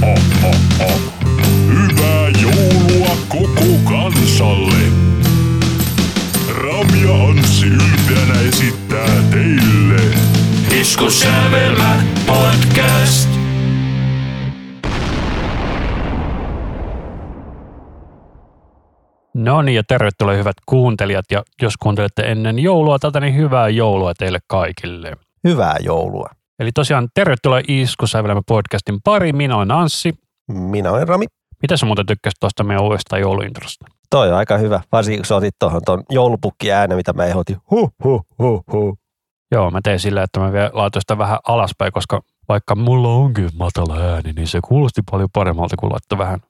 ho, ho, ho. Hyvää joulua koko kansalle. Rami ja Anssi ylpeänä esittää teille. Iskussävelmä podcast. No niin, ja tervetuloa hyvät kuuntelijat, ja jos kuuntelette ennen joulua tätä, niin hyvää joulua teille kaikille. Hyvää joulua. Eli tosiaan tervetuloa Iskusävelmä podcastin pari, minä olen Anssi. Minä olen Rami. Mitä sä muuten tykkäsit tuosta meidän uudesta jouluintrosta? Toi on aika hyvä, varsinkin kun sä otit tuohon tuon joulupukki äänen, mitä mä ehdotin. Huh, huh, huh, huh. Joo, mä tein sillä, että mä vielä laitoin sitä vähän alaspäin, koska vaikka mulla onkin matala ääni, niin se kuulosti paljon paremmalta, kun laittoi vähän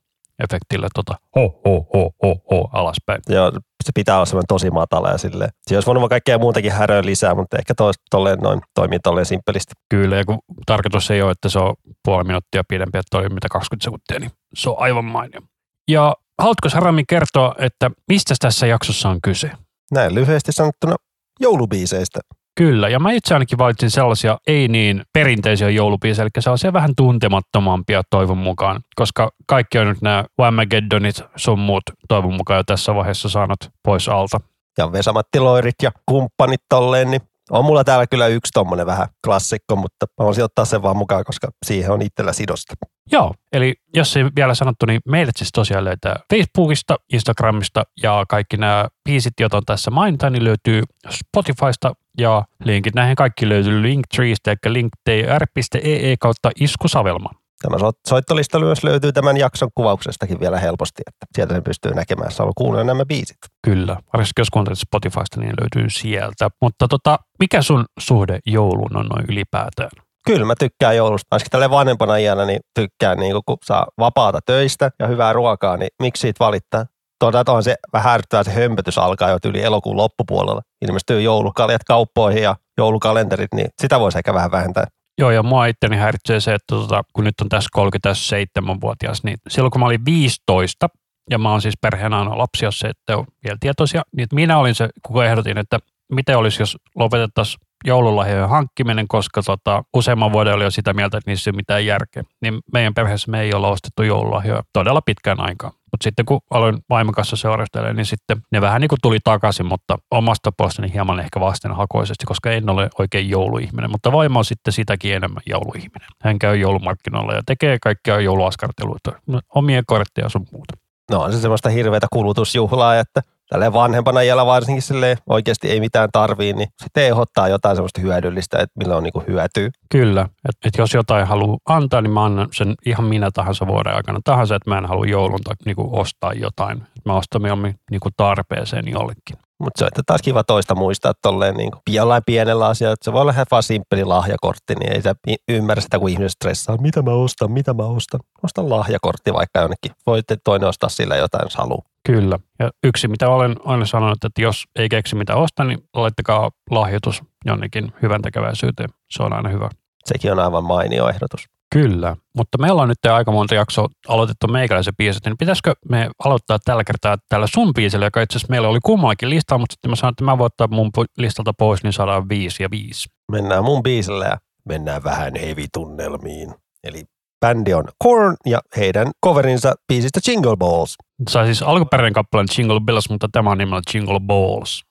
efektillä tota ho, ho, ho, ho, ho alaspäin. Joo, se pitää olla semmoinen tosi matala ja silleen. Siinä olisi voinut kaikkea muutakin häröä lisää, mutta ehkä tos, tolleen noin toimii tolleen simppelisti. Kyllä, ja kun tarkoitus ei ole, että se on puoli minuuttia pidempi, että toi mitä 20 sekuntia, niin se on aivan mainio. Ja haluatko sä Rami kertoa, että mistä tässä jaksossa on kyse? Näin lyhyesti sanottuna joulubiiseistä. Kyllä, ja mä itse ainakin valitsin sellaisia ei niin perinteisiä joulubiisejä, eli sellaisia vähän tuntemattomampia toivon mukaan, koska kaikki on nyt nämä Whamageddonit, sun muut toivon mukaan jo tässä vaiheessa saanut pois alta. Ja Vesamatti Loirit ja kumppanit tolleen, niin on mulla täällä kyllä yksi tommonen vähän klassikko, mutta mä voisin ottaa sen vaan mukaan, koska siihen on itsellä sidosta. Joo, eli jos ei vielä sanottu, niin meidät siis tosiaan löytää Facebookista, Instagramista ja kaikki nämä biisit, joita on tässä mainitaan, niin löytyy Spotifysta ja linkit näihin kaikki löytyy Linktreestä, eli linktr.ee kautta iskusavelma. Tämä so- soittolista myös löytyy tämän jakson kuvauksestakin vielä helposti, että sieltä sen pystyy näkemään, haluaa kuunnella nämä biisit. Kyllä, varsinkin jos kuuntelet Spotifysta, niin löytyy sieltä. Mutta tota, mikä sun suhde jouluun on noin ylipäätään? Kyllä mä tykkään joulusta. Ainakin tälle vanhempana iänä, niin tykkään, niin kun saa vapaata töistä ja hyvää ruokaa, niin miksi siitä valittaa? Todella on se vähän ärsyttävää, se hömpötys alkaa jo yli elokuun loppupuolella. Ilmestyy joulukaljat kauppoihin ja joulukalenterit, niin sitä voisi ehkä vähän vähentää. Joo, ja mua itteni häiritsee se, että tota, kun nyt on tässä 37-vuotias, niin silloin kun mä olin 15, ja mä oon siis perheenä aina lapsi, jos se ette ole vielä tietoisia, niin minä olin se, kun ehdotin, että miten olisi, jos lopetettaisiin joululahjojen hankkiminen, koska tota, useamman vuoden oli jo sitä mieltä, että niissä ei ole mitään järkeä. Niin meidän perheessä me ei ole ostettu joululahjoja todella pitkään aikaa. Mutta sitten kun aloin vaimon kanssa seurastelemaan, niin sitten ne vähän niin kuin tuli takaisin, mutta omasta puolestani hieman ehkä vastenhakoisesti, koska en ole oikein jouluihminen. Mutta vaimo on sitten sitäkin enemmän jouluihminen. Hän käy joulumarkkinoilla ja tekee kaikkia jouluaskarteluita, omia kortteja sun muuta. No on se semmoista hirveätä kulutusjuhlaa, että tälleen vanhempana iällä varsinkin silleen oikeasti ei mitään tarvii, niin sitten ehdottaa jotain semmoista hyödyllistä, että millä on niinku hyötyä. Kyllä, että et jos jotain haluaa antaa, niin mä annan sen ihan minä tahansa vuoden aikana tahansa, että mä en halua joulun tai niinku ostaa jotain. Mä ostan mieluummin niinku tarpeeseen jollekin. Mutta se on taas kiva toista muistaa tolleen niin kuin jollain pienellä asialla, että se voi olla ihan vaan simppeli lahjakortti, niin ei se ymmärrä sitä, kun ihmiset stressaa, mitä mä ostan, mitä mä ostan. Osta lahjakortti vaikka jonnekin. Voitte toinen ostaa sillä jotain, jos haluaa. Kyllä. Ja yksi, mitä olen aina sanonut, että jos ei keksi mitä ostaa, niin laittakaa lahjoitus jonnekin hyvän tekeväisyyteen. Se on aina hyvä. Sekin on aivan mainio ehdotus. Kyllä, mutta meillä on nyt aika monta jaksoa aloitettu meikäläisen biisit, niin pitäisikö me aloittaa tällä kertaa tällä sun biisillä, joka itse asiassa meillä oli kummallakin listaa, mutta sitten mä sanoin, että mä voin ottaa mun listalta pois, niin saadaan viisi ja viisi. Mennään mun biisille ja mennään vähän heavy-tunnelmiin. Eli bändi on Korn ja heidän coverinsa biisistä Jingle Balls. Sai siis alkuperäinen kappale Jingle Bells, mutta tämä on nimellä Jingle Balls.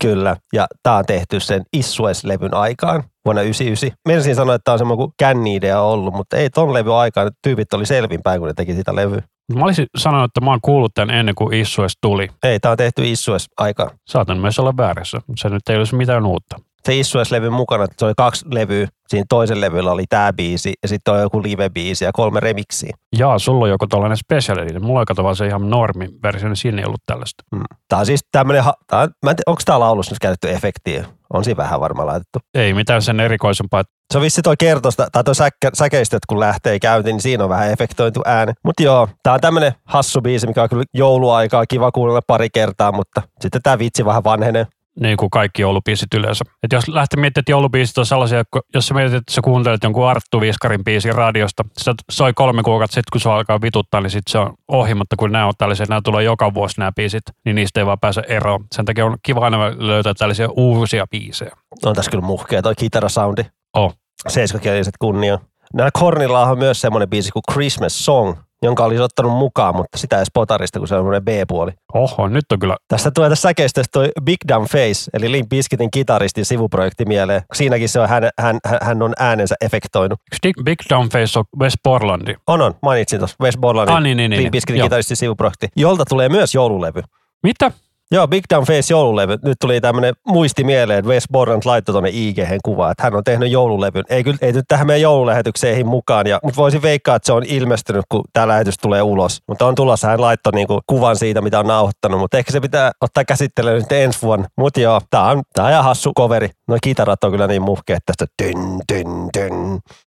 Kyllä, ja tämä on tehty sen Issues-levyn aikaan vuonna 1999. Mensin sanoa, että tämä on semmoinen kuin känni-idea ollut, mutta ei ton levy aikaan. Tyypit oli selvinpäin, kun ne teki sitä levyä. Mä olisin sanonut, että mä oon kuullut tämän ennen kuin Issu edes tuli. Ei, tämä on tehty Issues-aikaan. Saatan myös olla väärässä. Se nyt ei olisi mitään uutta. Se Issues-levyn mukana, se oli kaksi levyä. Siinä toisen levyllä oli tämä biisi ja sitten on joku live-biisi ja kolme remiksiä. Jaa, sulla on joku tällainen special edition. Mulla on se ihan normi versio, niin siinä ei ollut tällaista. Hmm. Tämä on siis tämmöinen, tää, on- mä en tiedä, onko tämä laulussa nyt käytetty efektiä? On siinä vähän varmaan laitettu. Ei mitään sen erikoisempaa. Se on vissi toi kertosta, tai toi säkkä, säkeistöt kun lähtee käyntiin, niin siinä on vähän efektoitu ääni. Mutta joo, tää on tämmönen hassu biisi, mikä on kyllä jouluaikaa kiva kuunnella pari kertaa, mutta sitten tää vitsi vähän vanhenee. Niin kuin kaikki joulubiisit yleensä. Et jos lähtee miettimään, että joulubiisit on sellaisia, jos sä mietit, että sä kuuntelet jonkun Arttu Viskarin biisin radiosta, se soi kolme kuukautta sitten, kun se alkaa vituttaa, niin sitten se on ohi, mutta kun nämä on tällaisia, nämä tulee joka vuosi nämä biisit, niin niistä ei vaan pääse eroon. Sen takia on kiva aina löytää tällaisia uusia biisejä. On tässä kyllä muhkea toi kitarasoundi. Oh. Seiskakieliset kunnia. Nämä Kornilla on myös semmoinen biisi kuin Christmas Song, jonka olisi ottanut mukaan, mutta sitä ei spotarista, kun se on semmoinen B-puoli. Oho, nyt on kyllä. Tästä tulee tässä säkeistöstä toi Big Dumb Face, eli Limp Bizkitin kitaristin sivuprojekti mieleen. Siinäkin se on, hän, hän, hän- on äänensä efektoinut. Eikö Big, Down Face on West Portlandi? On, on, mainitsin tuossa Wes Borlandin Ah, niin, niin, niin. Limp Bizkitin Joo. kitaristin sivuprojekti, jolta tulee myös joululevy. Mitä? Joo, Big Dumb Face joululevy. Nyt tuli tämmöinen muisti mieleen, että Wes Borland laittoi tuonne ig kuvaa, että hän on tehnyt joululevyn. Ei, kyllä, ei nyt tähän meidän joululähetykseen mukaan, ja, mutta voisin veikkaa, että se on ilmestynyt, kun tämä lähetys tulee ulos. Mutta on tulossa, hän laittoi niinku kuvan siitä, mitä on nauhoittanut, mutta ehkä se pitää ottaa käsittelyyn nyt ensi vuonna. Mutta joo, tämä on, tää on ihan hassu coveri. Noi kitarat on kyllä niin muhkeet tästä. Dyn, dyn, dyn.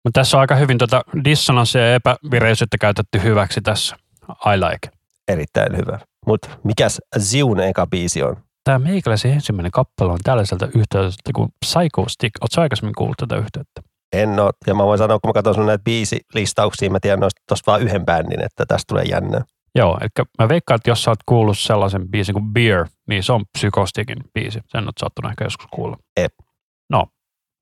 Mutta tässä on aika hyvin tuota dissonanssia ja epävireisyyttä käytetty hyväksi tässä. I like. Erittäin hyvä. Mutta mikäs Ziun eka biisi on? Tämä meikäläisen ensimmäinen kappale on tällaiselta yhteydeltä kuin Psycho Stick. Oletko aikaisemmin kuullut tätä yhteyttä? En ole. Ja mä voin sanoa, kun mä katson sun näitä biisilistauksia, mä tiedän noista tosta vaan yhden bändin, että tästä tulee jännä. Joo, eli mä veikkaan, että jos sä oot kuullut sellaisen biisin kuin Beer, niin se on Psychostikin biisi. Sen oot saattanut ehkä joskus kuulla. Ep. No,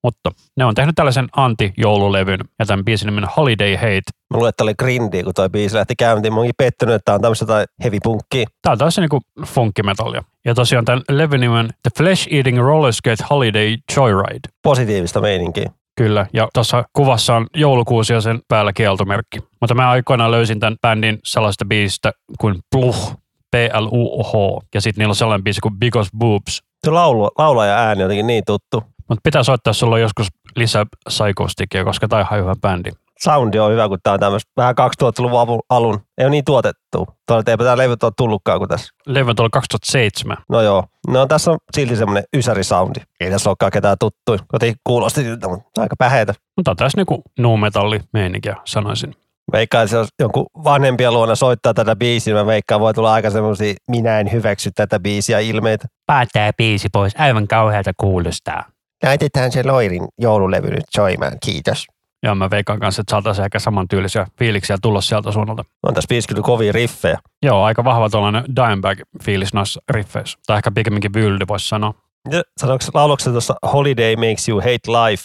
mutta ne on tehnyt tällaisen anti-joululevyn ja tämän biisin nimen Holiday Hate. Mä luulen, että oli grindi, kun toi biisi lähti käyntiin. Mä oonkin pettynyt, että tää on tämmöistä jotain heavy punkkia. Tää on taas niinku funkkimetallia. Ja tosiaan tämän levyn nimen The Flesh Eating Roller Skate Holiday Joyride. Positiivista meininkiä. Kyllä, ja tuossa kuvassa on joulukuusi ja sen päällä kieltomerkki. Mutta mä aikoinaan löysin tämän bändin sellaista biisistä kuin Pluh, P-L-U-H. Ja sitten niillä on sellainen biisi kuin Because Boobs. Se laulu, laulaja ääni on jotenkin niin tuttu. Mutta pitää soittaa sulla joskus lisää Psychosticia, koska tämä on ihan hyvä bändi. Soundi on hyvä, kun tää on tämmöistä vähän 2000-luvun alun- alun. Ei ole niin tuotettu. Tuolla eipä tää levyt ole tullutkaan kuin tässä. Levy on tuolla 2007. No joo. No tässä on silti semmoinen ysäri-soundi. Ei tässä olekaan ketään tuttuja. Koti kuulosti siltä, mutta aika päheitä. Mutta on tässä niinku nu-metalli meininkiä, sanoisin. Veikkaan, että jos jonkun vanhempia luona soittaa tätä biisiä, mä veikkaan, voi tulla aika semmoisia, minä en hyväksy tätä biisiä ilmeitä. Päättää biisi pois, aivan kauheata kuulostaa. Näytetään se Loirin joululevy nyt soimaan, kiitos. Ja mä veikkaan kanssa, että saataisiin ehkä samantyylisiä fiiliksiä tulla sieltä suunnalta. On tässä biisissä kyllä kovia riffejä. Joo, aika vahva tuollainen Dimebag-fiilis noissa riffeissä. Tai ehkä pikemminkin Vyldy voisi sanoa. Ja sanoiko lauloiko se tuossa Holiday makes you hate life?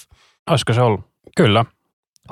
Olisiko se ollut? Kyllä.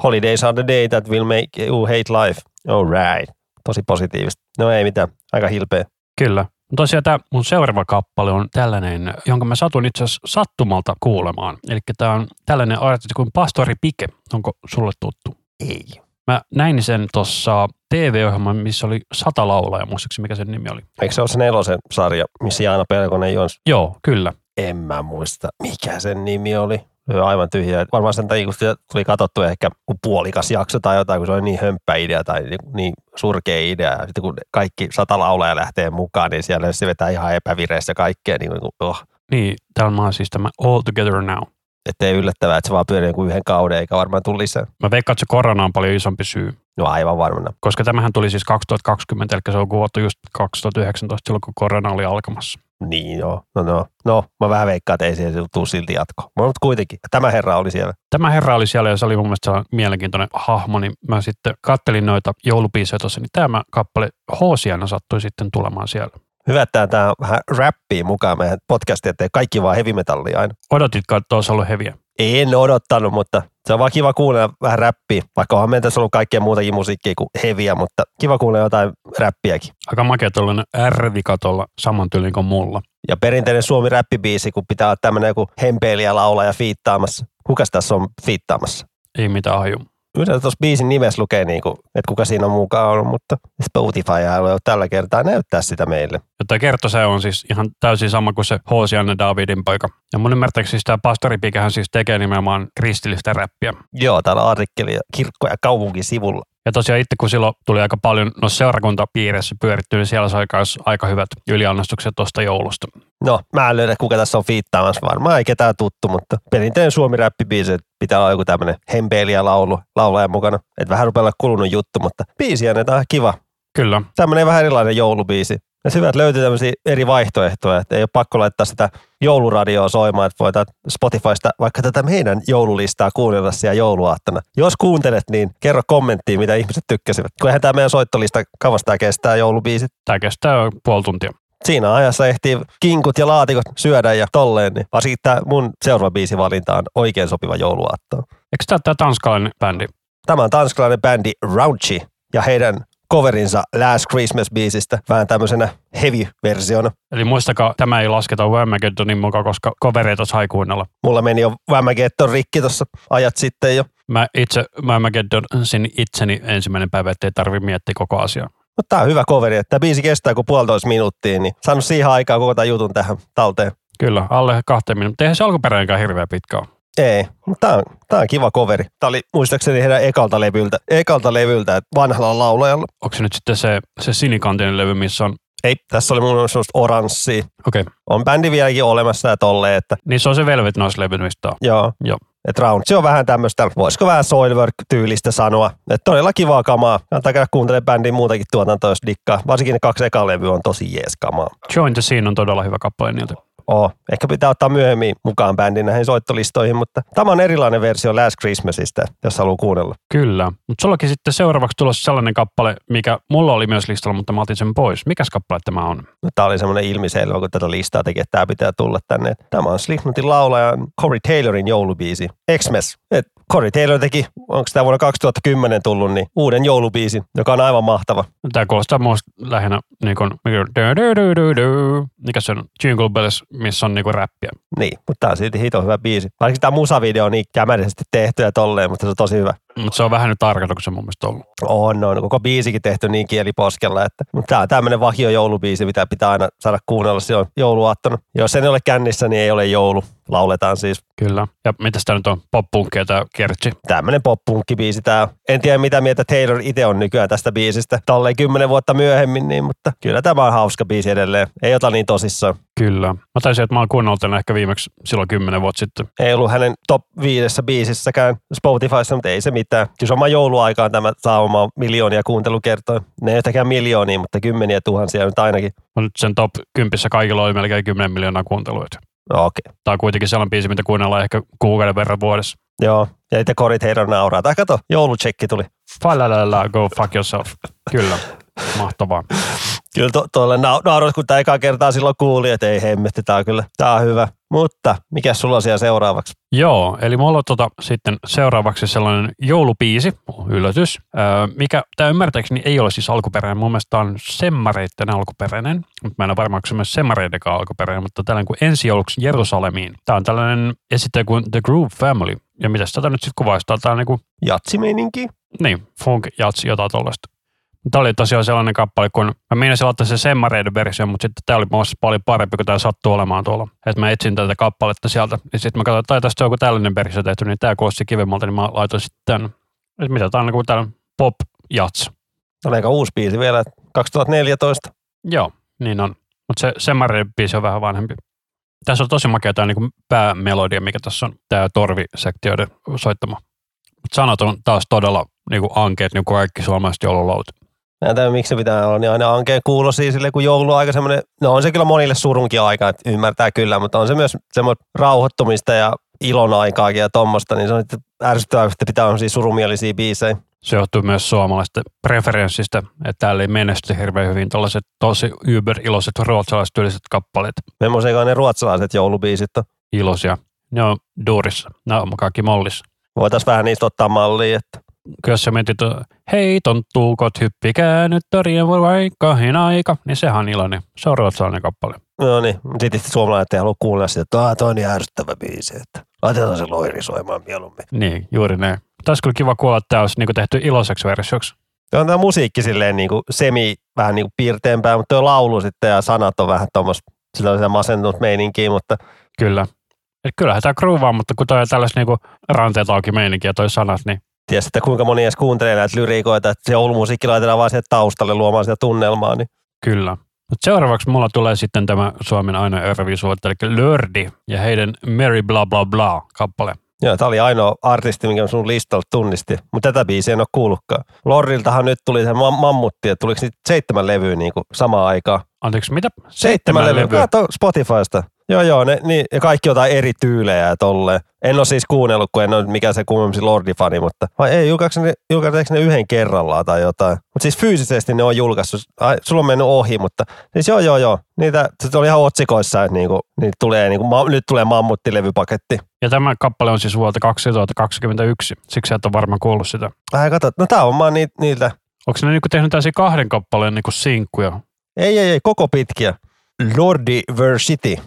Holidays are the day that will make you hate life. All right. Tosi positiivista. No ei mitään. Aika hilpeä. Kyllä. Mutta tosiaan tämä mun seuraava kappale on tällainen, jonka mä satun itse asiassa sattumalta kuulemaan. Eli tämä on tällainen artisti kuin Pastori Pike. Onko sulle tuttu? Ei. Mä näin sen tuossa TV-ohjelman, missä oli sata laulaa, muistaakseni mikä sen nimi oli. Eikö se ole se nelosen sarja, missä Jaana Pelkonen Jons? Joo, kyllä. En mä muista, mikä sen nimi oli. Aivan tyhjä. Varmaan sen takia, kun sitä tuli katsottu ehkä kuin puolikas jakso tai jotain, kun se oli niin hömppä idea tai niin, niin surkea idea. Sitten kun kaikki sata laulaa lähtee mukaan, niin siellä se vetää ihan epävireistä kaikkea. Niin kuin, oh. Niin, tämä on siis tämä All Together Now. Että ei yllättävää, että se vaan pyörii joku yhden kauden, eikä varmaan tule lisää. Mä veikkaan, että se korona on paljon isompi syy. No aivan varmana. Koska tämähän tuli siis 2020, eli se on kuvattu just 2019, silloin kun korona oli alkamassa. Niin joo. No, no. no mä vähän veikkaan, että ei siihen tule silti jatko. Mutta kuitenkin, tämä herra oli siellä. Tämä herra oli siellä ja se oli mun mielestä mielenkiintoinen hahmo, niin mä sitten kattelin noita joulubiisejä tuossa, niin tämä kappale Hoosiana sattui sitten tulemaan siellä. Hyvä, että tämä on vähän rappia mukaan meidän podcastiin, ettei kaikki vaan heavy metallia aina. Odotitko, että olisi ollut heviä? En odottanut, mutta se on vaan kiva kuunnella vähän räppiä. Vaikka onhan meillä tässä ollut kaikkea muutakin musiikkia kuin heviä, mutta kiva kuunnella jotain räppiäkin. Aika makea tuollainen R-vika tuolla saman tyylin kuin mulla. Ja perinteinen suomi räppibiisi, kun pitää olla tämmöinen joku hempeilijä laulaja fiittaamassa. Kukas tässä on fiittaamassa? Ei mitään haju. Yleensä tuossa biisin nimessä lukee, niin kuin, että kuka siinä on mukaan ollut, mutta Spotify haluaa tällä kertaa näyttää sitä meille. Ja tämä kertosä on siis ihan täysin sama kuin se Hoosianne Davidin poika. Ja mun ymmärtääkseni siis tämä pastoripikähän siis tekee nimenomaan kristillistä räppiä. Joo, täällä on artikkeli ja kirkko- ja kaupunkisivulla. Ja tosiaan itse kun silloin tuli aika paljon no seurakuntapiirissä pyöritty, niin siellä sai myös aika hyvät yliannostukset tuosta joulusta. No, mä en löydä, kuka tässä on fiittaamassa. Varmaan ei ketään tuttu, mutta perinteinen suomi räppibiisi, että pitää olla joku tämmöinen hempeilijä laulu, laulaja mukana. Että vähän rupeaa kulunut juttu, mutta biisiä on kiva. Kyllä, Tämmöinen vähän erilainen joulubiisi. Ja hyvä, että löytyy tämmöisiä eri vaihtoehtoja, että ei ole pakko laittaa sitä jouluradioa soimaan, että voidaan Spotifysta vaikka tätä meidän joululistaa kuunnella siellä jouluaattona. Jos kuuntelet, niin kerro kommenttiin, mitä ihmiset tykkäsivät. Kun eihän tämä meidän soittolista kauas tämä kestää joulubiisit. tämä kestää puoli tuntia. Siinä ajassa ehtii kinkut ja laatikot syödä ja tolleen, niin varsinkin tämä mun seuraava biisivalinta on oikein sopiva jouluaatto. Eikö tämä, tämä tanskalainen bändi? Tämä on tanskalainen bändi Raunchy ja heidän coverinsa Last Christmas-biisistä vähän tämmöisenä heavy-versiona. Eli muistakaa, tämä ei lasketa Whamageddonin mukaan, koska kovereita sai kuunnella. Mulla meni jo Whamageddon rikki tuossa ajat sitten jo. Mä itse Whamageddonsin itseni ensimmäinen päivä, ettei tarvi miettiä koko asiaa. Mutta tää on hyvä coveri, että tämä biisi kestää kuin puolitoista minuuttia, niin saanut siihen aikaa koko tämän jutun tähän talteen. Kyllä, alle kahteen minuuttia. Eihän se alkuperäinenkään hirveä pitkä ole. Ei, mutta tämä on, tää on kiva coveri. Tämä oli muistaakseni heidän ekalta levyltä, ekalta levyltä että vanhalla laulajalla. Onko se nyt sitten se, se sinikantinen levy, missä on... Ei, tässä oli mun mielestä semmoista oranssia. Okei, okay. On bändi vieläkin olemassa ja tolleen, että niin se on se Velvet Noise-levy, mistä on. joo. Joo. Että Round, se on vähän tämmöistä, voisiko vähän Soilwork-tyylistä sanoa. Että todella kivaa kamaa. Kannattaa käydä kuuntelemaan bändin muutakin tuotantoa, jos dikkaa. Varsinkin ne kaksi eka levyä on tosi jees kamaa. Join the Scene on todella hyvä kappale niiltä. Oo. Ehkä pitää ottaa myöhemmin mukaan bändin näihin soittolistoihin, mutta tämä on erilainen versio Last Christmasista, jos haluaa kuunnella. Kyllä, mutta sullakin sitten seuraavaksi tulossa sellainen kappale, mikä mulla oli myös listalla, mutta mä otin sen pois. Mikäs kappale tämä on? Tämä oli semmoinen ilmiselvä, kun tätä listaa teki, että tämä pitää tulla tänne. Tämä on Slipknotin laulajan Corey Taylorin joulubiisi, Xmas. Et Corey Taylor teki, onko tämä vuonna 2010 tullut, niin uuden joulubiisin, joka on aivan mahtava. Tämä kuulostaa muista lähinnä niin kuin, mikä, se on, Jingle Bells, missä on niin kuin räppiä. Niin, mutta tämä on silti hito hyvä biisi. Vaikka tämä musavideo on niin kämäisesti tehty ja tolleen, mutta se on tosi hyvä. Mutta se on vähän nyt tarkoituksen mun mielestä ollut. On, on. Koko biisikin tehty niin kieliposkella, että mutta tämä on tämmöinen vakio joulubiisi, mitä pitää aina saada kuunnella silloin jouluaattona. Jos sen ei ole kännissä, niin ei ole joulu. Lauletaan siis Kyllä. Ja mitä tämä nyt on? Pop-punkkia tämä kertsi. tämmöinen pop biisi tää. En tiedä mitä mieltä Taylor itse on nykyään tästä biisistä. Tolleen kymmenen vuotta myöhemmin, niin, mutta kyllä tämä on hauska biisi edelleen. Ei ota niin tosissaan. Kyllä. Mä taisin, että mä oon kuunnellut tämän ehkä viimeksi silloin kymmenen vuotta sitten. Ei ollut hänen top viidessä biisissäkään Spotifyssa, mutta ei se mitään. Kyllä oman jouluaikaan tämä saa omaa miljoonia kuuntelukertoja. Ne ei yhtäkään miljoonia, mutta kymmeniä tuhansia nyt ainakin. Mä nyt sen top 10 kaikilla oli melkein 10 miljoonaa kuunteluita. No okei. Okay. Tämä on kuitenkin sellainen biisi, mitä kuunnellaan ehkä kuukauden verran vuodessa. Joo. Ja itse Cory Taylor nauraa. Tai kato, joulutsekki tuli. Falalala, go fuck yourself. Kyllä. Mahtavaa. Kyllä to, tuolle na- nauroit, kun tämä ekaa kertaa silloin kuuli, että ei hemmetti, tämä on kyllä, tämä on hyvä. Mutta mikä sulla on siellä seuraavaksi? Joo, eli mulla on tota, sitten seuraavaksi sellainen joulupiisi, yllätys, öö, mikä tämä ymmärtääkseni ei ole siis alkuperäinen. Mun mielestä on Semmareitten alkuperäinen, mutta mä en ole varma, onko se myös Semmareidenkaan alkuperäinen, mutta tällainen kuin ensi jouluksi Jerusalemiin. Tämä on tällainen esittäjä kuin The Groove Family. Ja mitä tätä nyt sitten kuvaistaa? Tämä on niin kuin, Jatsimeininki? niin, funk, jatsi, jotain tuollaista. Tämä oli tosiaan sellainen kappale, kun mä meinasin ottaa se Semmareiden versio, mutta sitten tämä oli mielestä paljon parempi, kun tämä sattuu olemaan tuolla. Että mä etsin tätä kappaletta sieltä. Ja sitten mä katsoin, että tai tästä on joku tällainen versio tehty, niin tämä kuulosti kivemmalta, niin mä laitoin sitten tämän. Et mitä tämä on niin kuin tällainen pop jats. On aika uusi biisi vielä, 2014. Joo, niin on. Mutta se Semmareiden biisi on vähän vanhempi. Tässä on tosi makea tämä niin päämelodia, mikä tässä on, tämä torvisektioiden soittama. Mutta sanat on taas todella niin kuin ankeet, niin kuin kaikki suomalaiset joululaulut. Tiedä, miksi se pitää olla niin aina ankeen kuulosia sille, kun joulu on aika semmoinen, no on se kyllä monille surunkin aika, että ymmärtää kyllä, mutta on se myös semmoinen rauhoittumista ja ilon aikaakin ja tommosta, niin se on sitten ärsyttävää, että pitää olla surumielisiä biisejä. Se johtuu myös suomalaisten preferenssistä, että täällä ei menesty hirveän hyvin tällaiset tosi über-iloiset ruotsalaistyylliset kappaleet. Memmoisia ne ruotsalaiset joulubiisit on. Iloisia. Ne on duurissa. Ne on kaikki mollissa. Voitaisiin vähän niistä ottaa mallia, että jos sä mietit, että hei tonttuukot, hyppikää nyt torien vaikkahin aika, niin sehän on iloinen. Se on ruotsalainen kappale. no niin, sitten suomalaiset ei halua kuunnella sitä, että "Aa, toi on niin ärsyttävä biisi, että laitetaan se loiri soimaan mieluummin. Niin, juuri näin. Taisi kyllä kiva kuulla, että tämä olisi niin tehty iloiseksi versioksi. Ja on tämä musiikki silleen niin kuin semi vähän niin kuin piirteempää, mutta tuo laulu sitten ja sanat on vähän tuommoista, sillä on sitä masentunut meininkiä, mutta Kyllä. Et kyllähän tämä groovaa, mutta kun toi on tällaista niinku ranteet auki meininkiä toi sanat, niin tiedä sitten kuinka moni edes kuuntelee näitä lyriikoita, että se joulumusiikki laitetaan vaan sieltä taustalle luomaan sitä tunnelmaa, niin Kyllä. Mutta seuraavaksi mulla tulee sitten tämä Suomen aina Euroviisuotti, eli Lördi ja heidän Mary Bla Bla Bla kappale. Joo, tämä oli ainoa artisti, minkä sun listalta tunnisti, mutta tätä biisiä en ole kuullutkaan. Lorriltahan nyt tuli se mam- mammutti, että tuliko niitä seitsemän levyä niin kuin samaan aikaan. Anteeksi, mitä? Kato Spotifysta. Joo, joo, ne, niin, ja kaikki jotain eri tyylejä ja tolleen. En ole siis kuunnellut, kun en ole mikään se kummempi Lordi-fani, mutta vai ei, julkaisi ne, yhden kerrallaan tai jotain. Mutta siis fyysisesti ne on julkaissut. Ai, sulla on mennyt ohi, mutta siis joo, joo, joo. Niitä, se oli ihan otsikoissa, että niinku, niitä tulee, niinku, ma, nyt tulee mammuttilevypaketti. Ja tämä kappale on siis vuodelta 2021, siksi et ole varmaan kuullut sitä. Ai kato, no tää on vaan niitä, niiltä. Onko ne niinku tehnyt tällaisia kahden kappaleen niinku sinkkuja? Ei, ei, ei, koko pitkiä. Lordiversity.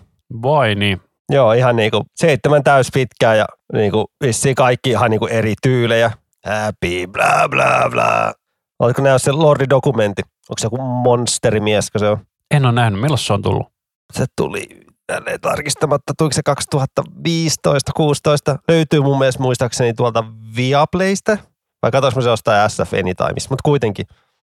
Vai niin? Joo, ihan niinku seitsemän täys pitkää ja niinku vissiin kaikki ihan niinku eri tyylejä. Happy, bla bla bla. Oletko nähnyt se Lordi-dokumentti? Onko se joku monsterimies, se on? En ole nähnyt. Milloin se on tullut? Se tuli tälleen tarkistamatta. Tuliko se 2015 16 Löytyy mun mielestä muistaakseni tuolta Viaplaysta. Vai katsois mä se jostain SF Anytimeista, mutta kuitenkin.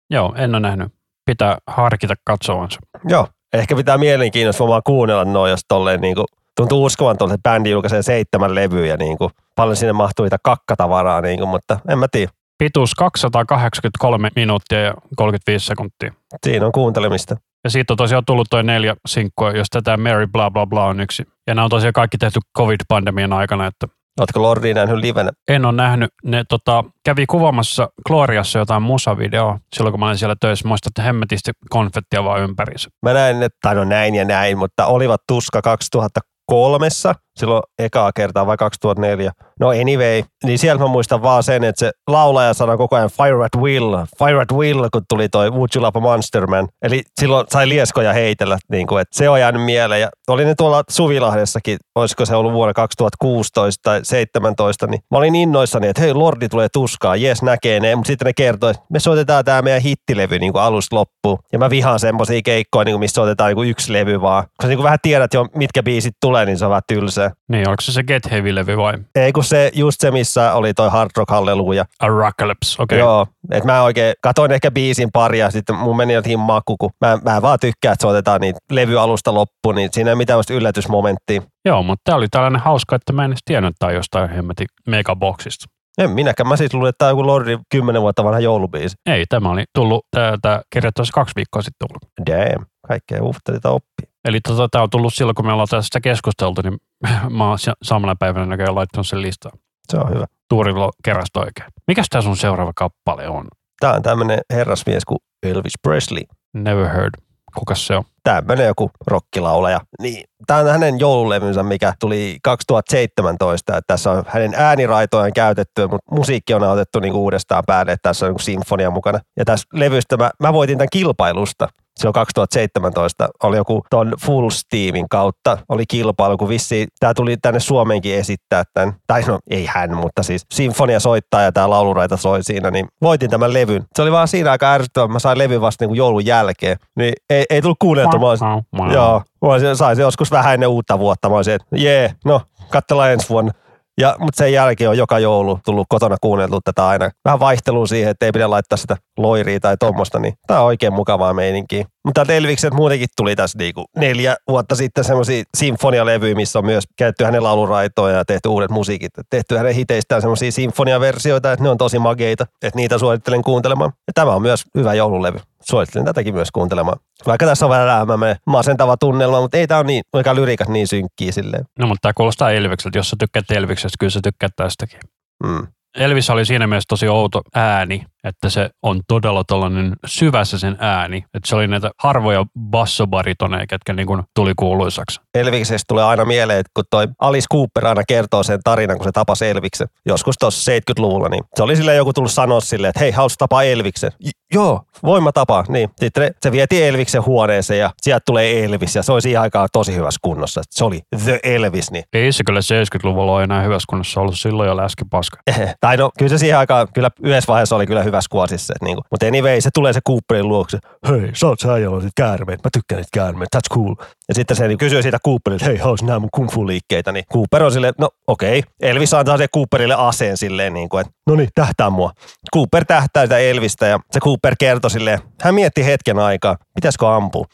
Joo, en ole nähnyt. Pitää harkita katsovansa. Joo, ehkä pitää mielenkiinnosta vaan kuunnella noin, jos tolleen niinku, tuntuu uskovan tuolle, että bändi julkaisee seitsemän levyä ja niinku, paljon sinne mahtuu niitä kakkatavaraa, niinku, mutta en mä tiedä. Pituus 283 minuuttia ja 35 sekuntia. Siinä on kuuntelemista. Ja siitä on tosiaan tullut toi neljä sinkkua, josta tämä Mary bla bla bla on yksi. Ja nämä on tosiaan kaikki tehty COVID-pandemian aikana, että Ootko Lordi nähnyt livenä? en ole nähnyt. Ne tota, kävi kuvaamassa Gloriassa jotain musavideoa silloin, kun mä olin siellä töissä. Muistan, että hemmetisti konfettia vaan ympäriinsä. Mä näin, että, no näin ja näin, mutta olivat tuska 2003 silloin ekaa kertaa vai 2004. No anyway, niin sieltä mä muistan vaan sen, että se laulaja sanoi koko ajan Fire at Will, Fire at Will, kun tuli toi Would You Love a Monster Man. Eli silloin sai lieskoja heitellä, niin kuin, että se on jäänyt mieleen. Ja oli ne tuolla Suvilahdessakin, olisiko se ollut vuonna 2016 tai 2017, niin mä olin innoissani, että hei, Lordi tulee tuskaa, jes näkee ne, mutta sitten ne kertoi, me soitetaan tämä meidän hittilevy niin kuin alusta loppuun. Ja mä vihaan semmoisia keikkoja, niin kuin, missä soitetaan niin kuin yksi levy vaan. Koska niin kuin vähän tiedät jo, mitkä biisit tulee, niin se on vähän tylsää. Niin, onko se se Get Heavy-levy vai? Ei kun se just se, missä oli toi Hard Rock Halleluja. A Rockalypse, okei. Okay. Joo, että mä oikein katoin ehkä biisin pari ja sitten mun meni jotenkin maku, kun mä, mä vaan tykkään, että soitetaan niitä levyalusta loppuun, niin siinä ei mitään yllätysmomenttia. Joo, mutta tämä oli tällainen hauska, että mä en edes tiennyt, että tää on jostain hemmetin megaboksista. En minäkään, mä siis luulin, että tämä on joku Lordi 10 vuotta vanha joulubiisi. Ei, tämä oli tullut, täältä kirjoittaisi kaksi viikkoa sitten tullut. Damn, kaikkea uutteita oppii. Eli tota, tämä on tullut silloin, kun me ollaan tästä keskusteltu, niin mä oon sa- samana päivänä näköjään laittanut sen listaan. Se on hyvä. Tuurilla kerrasta oikein. Mikäs tämä sun seuraava kappale on? Tämä on tämmöinen herrasmies kuin Elvis Presley. Never heard. Kukas se on? Tämmöinen joku rockilaulaja. Niin, tämä on hänen joululevynsä, mikä tuli 2017. Että tässä on hänen ääniraitojaan käytetty, mutta musiikki on otettu niinku uudestaan päälle, että tässä on niinku sinfonia mukana. Ja tässä levystä mä, mä voitin tämän kilpailusta. Silloin 2017 oli joku ton Full Steamin kautta oli kilpailu, kun vissi tämä tuli tänne Suomeenkin esittää tämän. Tai no ei hän, mutta siis sinfonia soittaa ja tämä lauluraita soi siinä, niin voitin tämän levyn. Se oli vaan siinä aika ärsyttävä, mä sain levyn vasta niin joulun jälkeen. Niin ei, ei tullut kuunneltu. Mä olisin, joo, mä olisin, sain se joskus vähän ennen uutta vuotta. Mä olisin, että jee, no katsellaan ensi vuonna. Ja, mutta sen jälkeen on joka joulu tullut kotona kuunneltu tätä aina. Vähän vaihtelua siihen, että ei pidä laittaa sitä loiria tai tuommoista, niin tämä on oikein mukavaa meininkiä. Mutta Elvikset muutenkin tuli tässä niinku neljä vuotta sitten semmoisia sinfonialevyjä, missä on myös käytetty hänen lauluraitoja ja tehty uudet musiikit. Tehty hänen hiteistään semmoisia sinfoniaversioita, että ne on tosi mageita, että niitä suosittelen kuuntelemaan. Ja tämä on myös hyvä joululevy. Suosittelen tätäkin myös kuuntelemaan. Vaikka tässä on vähän masentava tunnelma, mutta ei tämä ole niin, oikein lyriikat niin synkkiä silleen. No, mutta tämä kuulostaa Elvikseltä. Jos sä tykkäät Elviksestä, kyllä sä tykkäät tästäkin. Mm. Elvis oli siinä mielessä tosi outo ääni, että se on todella tällainen syvässä sen ääni. Että se oli näitä harvoja bassobaritoneja, ketkä niin kuin tuli kuuluisaksi. Elviksestä tulee aina mieleen, että kun toi Alice Cooper aina kertoo sen tarinan, kun se tapasi Elviksen, joskus tuossa 70-luvulla, niin se oli sille joku tullut sanoa silleen, että hei, haluaisit tapaa Elviksen? J- joo, voin mä tapaa. Niin. Sitten se vietiin Elviksen huoneeseen ja sieltä tulee Elvis ja se oli siihen aikaan tosi hyvässä kunnossa. Se oli The Elvis, niin Ei se kyllä 70-luvulla ole enää hyvässä kunnossa ollut silloin jo läski paska. tai no, kyllä se siihen aikaan, kyllä yhdessä vaiheessa oli kyllä hyvässä kuosissa. Että niinku. Mutta anyway, se tulee se Cooperin luokse. Hei, sä oot sä, jolla on sit käärmeet. Mä tykkään niitä käärmeitä. That's cool. Ja sitten se niin kysyy siitä Cooperilta, hei, haluaisin nämä mun kung liikkeitä. Niin Cooper on silleen, no okei. Okay. Elvis antaa se Cooperille aseen silleen, niin kuin, että no niin, tähtää mua. Cooper tähtää sitä Elvistä ja se Cooper kertoi silleen, hän mietti hetken aikaa, pitäisikö ampua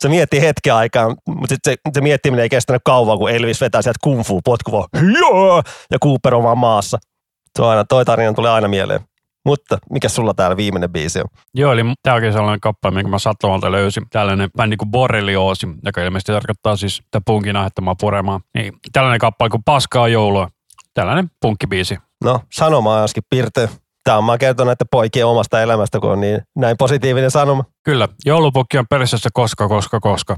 se mietti hetken aikaa, mutta sitten se, se miettiminen ei kestänyt kauan, kun Elvis vetää sieltä kung fu potku vaan, ja Cooper on vaan maassa. Se on aina, toi tarina tulee aina mieleen. Mutta mikä sulla täällä viimeinen biisi on? Joo, eli tämä onkin sellainen kappale, minkä mä sattumalta löysin. Tällainen bändi kuin Borrelioosi, joka ilmeisesti tarkoittaa siis että punkin aiheuttamaa puremaa. Niin, tällainen kappale kuin Paskaa joulua. Tällainen punkkibiisi. No, sanoma on joskin pirte. Tämä on mä kertonut näiden poikien omasta elämästä, kun on niin näin positiivinen sanoma. Kyllä, joulupukki on perissä koska, koska, koska.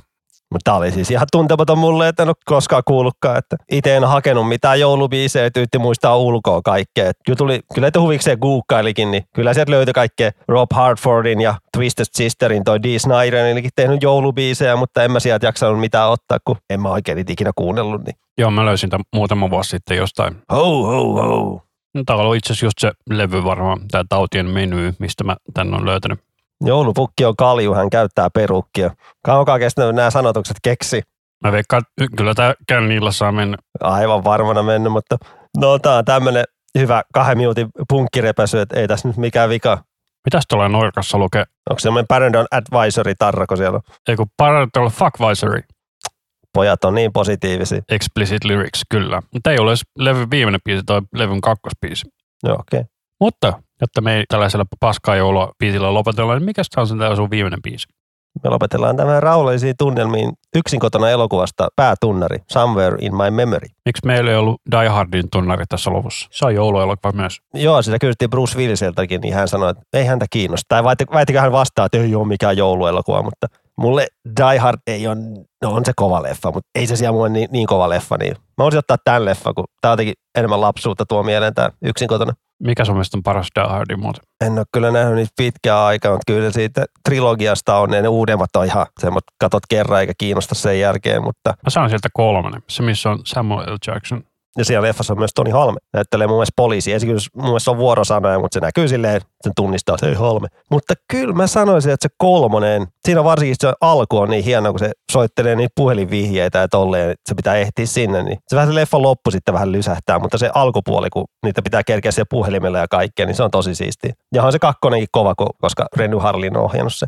Mutta tämä oli siis ihan tuntematon mulle, että en ole koskaan kuullutkaan. Että itse en hakenut mitään joulubiisejä, tyytti muistaa ulkoa kaikkea. Kyllä, tuli, kyllä että huvikseen googkailikin, niin kyllä sieltä löytyi kaikkea Rob Hartfordin ja Twisted Sisterin toi Dee Snyderin tehnyt joulubiisejä, mutta en mä sieltä jaksanut mitään ottaa, kun en mä oikein niitä ikinä kuunnellut. Niin. Joo, mä löysin tämän muutama vuosi sitten jostain. Ho, ho, ho. No, Tämä on itse asiassa just se levy varmaan, tämä tautien meny, mistä mä tän on löytänyt. Joulupukki on kalju, hän käyttää perukkia. Kaukaa kestänyt nämä sanotukset keksi. Mä veikkaan, että kyllä tämä kännillä saa mennä. Aivan varmana mennyt, mutta no tää on tämmönen hyvä kahden minuutin punkkirepäsy, että ei tässä nyt mikään vika. Mitäs tuolla Norkassa lukee? Onko se semmoinen Parental Advisory tarrako siellä on? Ei kun Parental Fuckvisory, Pojat on niin positiivisia. explicit lyrics, kyllä. Mutta ei ole edes levyn viimeinen biisi, toi levyn kakkospiisi. Joo, okei. Okay. Mutta, jotta me ei tällaisella paskaa joulua biisillä lopetella, niin mikä on tämä sun viimeinen biisi? Me lopetellaan tämän rauhallisiin tunnelmiin yksin kotona elokuvasta päätunnari Somewhere in my memory. Miksi meillä ei ollut Die Hardin tunnari tässä lopussa? Se on jouluelokuva myös. Joo, sitä kysyttiin Bruce Williseltäkin, niin hän sanoi, että ei häntä kiinnosta. Tai väitikö hän vastaa, että ei ole mikään jouluelokuva, mutta mulle Die Hard ei ole, no on se kova leffa, mutta ei se siellä mulle niin, niin kova leffa. Niin mä voisin ottaa tämän leffa, kun tämä jotenkin enemmän lapsuutta tuo mieleen tämä yksin kotona. Mikä sun mielestä on paras Die Hardin muuten? En ole kyllä nähnyt niitä pitkää aikaa, mutta kyllä siitä trilogiasta on, ne uudemmat on ihan semmoista, katot kerran eikä kiinnosta sen jälkeen, mutta Mä saan sieltä kolmannen, se missä on Samuel L. Jackson. Ja siellä leffassa myös Toni Halme. Näyttelee mun mielestä poliisi. Kyllä mun mielestä on vuorosanoja, mutta se näkyy silleen, sen tunnistaa, että ei Halme. Mutta kyllä mä sanoisin, että se kolmonen, siinä varsinkin se alku on niin hieno, kun se soittelee niitä puhelinvihjeitä ja tolleen, että se pitää ehtiä sinne. Niin se vähän se leffan loppu sitten vähän lysähtää, mutta se alkupuoli, kun niitä pitää kerkeä siellä puhelimella ja kaikkea, niin se on tosi siistiä. Ja on se kakkonenkin kova, ko- koska Renny Harlin on ohjannut se.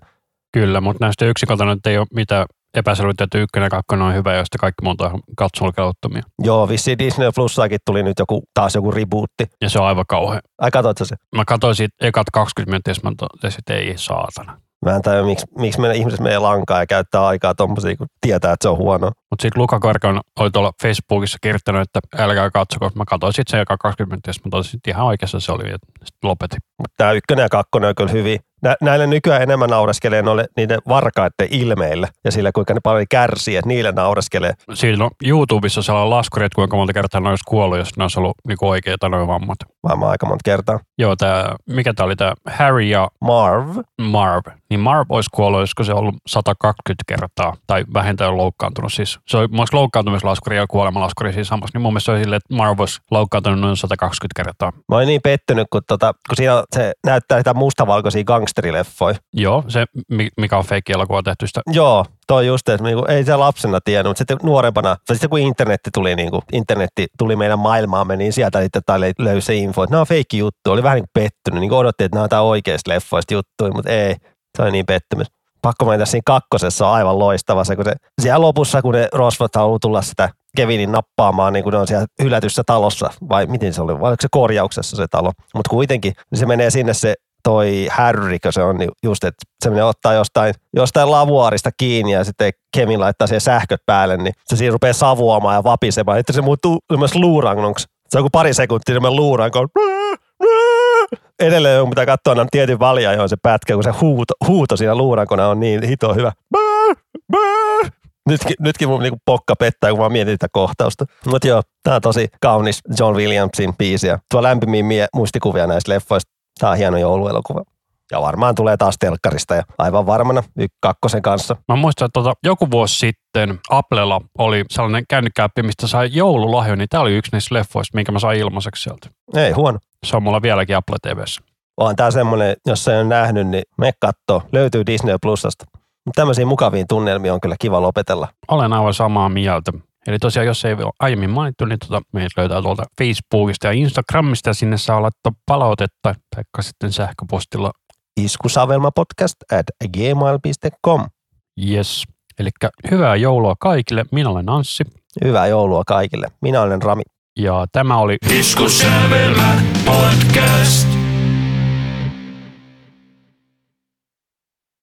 Kyllä, mutta näistä yksi kotona nyt ei ole mitään epäselvyyttä, että ykkönen ja kakkonen on hyvä, sitten kaikki muuta on katsolkeluttomia. Joo, vissiin Disney Plussaakin tuli nyt joku, taas joku rebootti. Ja se on aivan kauhea. Ai katsoitko se? Mä katsoin siitä ekat 20 minuuttia, ja mä totesin, että ei saatana. Mä en tajua, miksi, miksi meidän ihmiset menee lankaa ja käyttää aikaa tommosia, kun tietää, että se on huono. Mutta sitten Luka Korkan oli tuolla Facebookissa kirjoittanut, että älkää katsoko. Mä katsoin sitten sen eka 20 minuuttia, ja mä totesin, että ihan oikeassa se oli, ja sitten lopetin. Mutta tämä ykkönen ja kakkonen on kyllä hyvin. Nä, näille nykyään enemmän naureskelee noille niiden varkaiden ilmeillä ja sillä kuinka ne paljon kärsii, että niille naureskelee. Siinä on YouTubessa sellainen laskuri, että kuinka monta kertaa ne olisi kuollut, jos ne olisi ollut niinku oikeita noin vammat. Varmaan aika monta kertaa. Joo, tää, mikä tämä oli tämä Harry ja Marv. Marv. Niin Marv olisi kuollut, olisiko se ollut 120 kertaa tai vähintään loukkaantunut. Siis se oli myös loukkaantumislaskuri ja kuolemalaskuri siis samassa. Niin mun mielestä se oli silleen, että Marv olisi loukkaantunut noin 120 kertaa. Mä olin niin pettynyt, kun, tota, kun siinä on- se näyttää sitä mustavalkoisia gangsterileffoja. Joo, se mi- mikä on feikki elokuva tehty sitä. Joo, toi just, että niinku, ei se lapsena tiennyt, mutta sitten nuorempana, tai sitten kun internetti tuli, niinku, internetti tuli meidän maailmaamme, niin sieltä sitten löysi se info, että nämä on feikki juttu. Oli vähän niin kuin pettynyt, niin odotti, että nämä on jotain oikeista leffoista juttuja, mutta ei, se oli niin pettymys. Pakko mainita siinä kakkosessa on aivan loistava se, kun se siellä lopussa, kun ne rosvot haluaa tulla sitä Kevinin nappaamaan, niin kun ne on siellä hylätyssä talossa, vai miten se oli, vai oliko se korjauksessa se talo. Mutta kuitenkin, niin se menee sinne se toi härrikö se on niin just, että se ottaa jostain, jostain lavuaarista kiinni ja sitten Kevin laittaa siihen sähköt päälle, niin se siinä rupeaa savuamaan ja vapisemaan. Sitten se muuttuu myös luurangoksi. Se on kuin pari sekuntia semmoinen luuranko. Edelleen pitää katsoa nämä tietyn valja, johon se pätkä, kun se huuto, huuto siinä luurankona on niin hito hyvä. Nytkin, nytkin mun niinku pokka pettää, kun mä mietin tätä kohtausta. Mutta joo, tää on tosi kaunis John Williamsin biisi ja tuo lämpimiä mie- muistikuvia näistä leffoista. Tää on hieno jouluelokuva. Ja varmaan tulee taas telkkarista ja aivan varmana y- kakkosen kanssa. Mä muistan, että tota, joku vuosi sitten Applella oli sellainen kännykkäappi, mistä sai joululahjo, niin tämä oli yksi niistä leffoista, minkä mä sain ilmaiseksi sieltä. Ei huono. Se on mulla vieläkin Apple TVssä. On tää semmonen, jos ei ole nähnyt, niin me kattoo. Löytyy Disney Plusasta. Tämmöisiä mukaviin tunnelmia on kyllä kiva lopetella. Olen aivan samaa mieltä. Eli tosiaan, jos ei ole aiemmin mainittu, niin tota, meidät löytää tuolta Facebookista ja Instagramista ja sinne saa laittaa palautetta, tai sitten sähköpostilla. Iskusavelmapodcast at gmail.com. Yes. Eli hyvää joulua kaikille. Minä olen Anssi. Hyvää joulua kaikille. Minä olen Rami. Ja tämä oli Iskussävelmä podcast.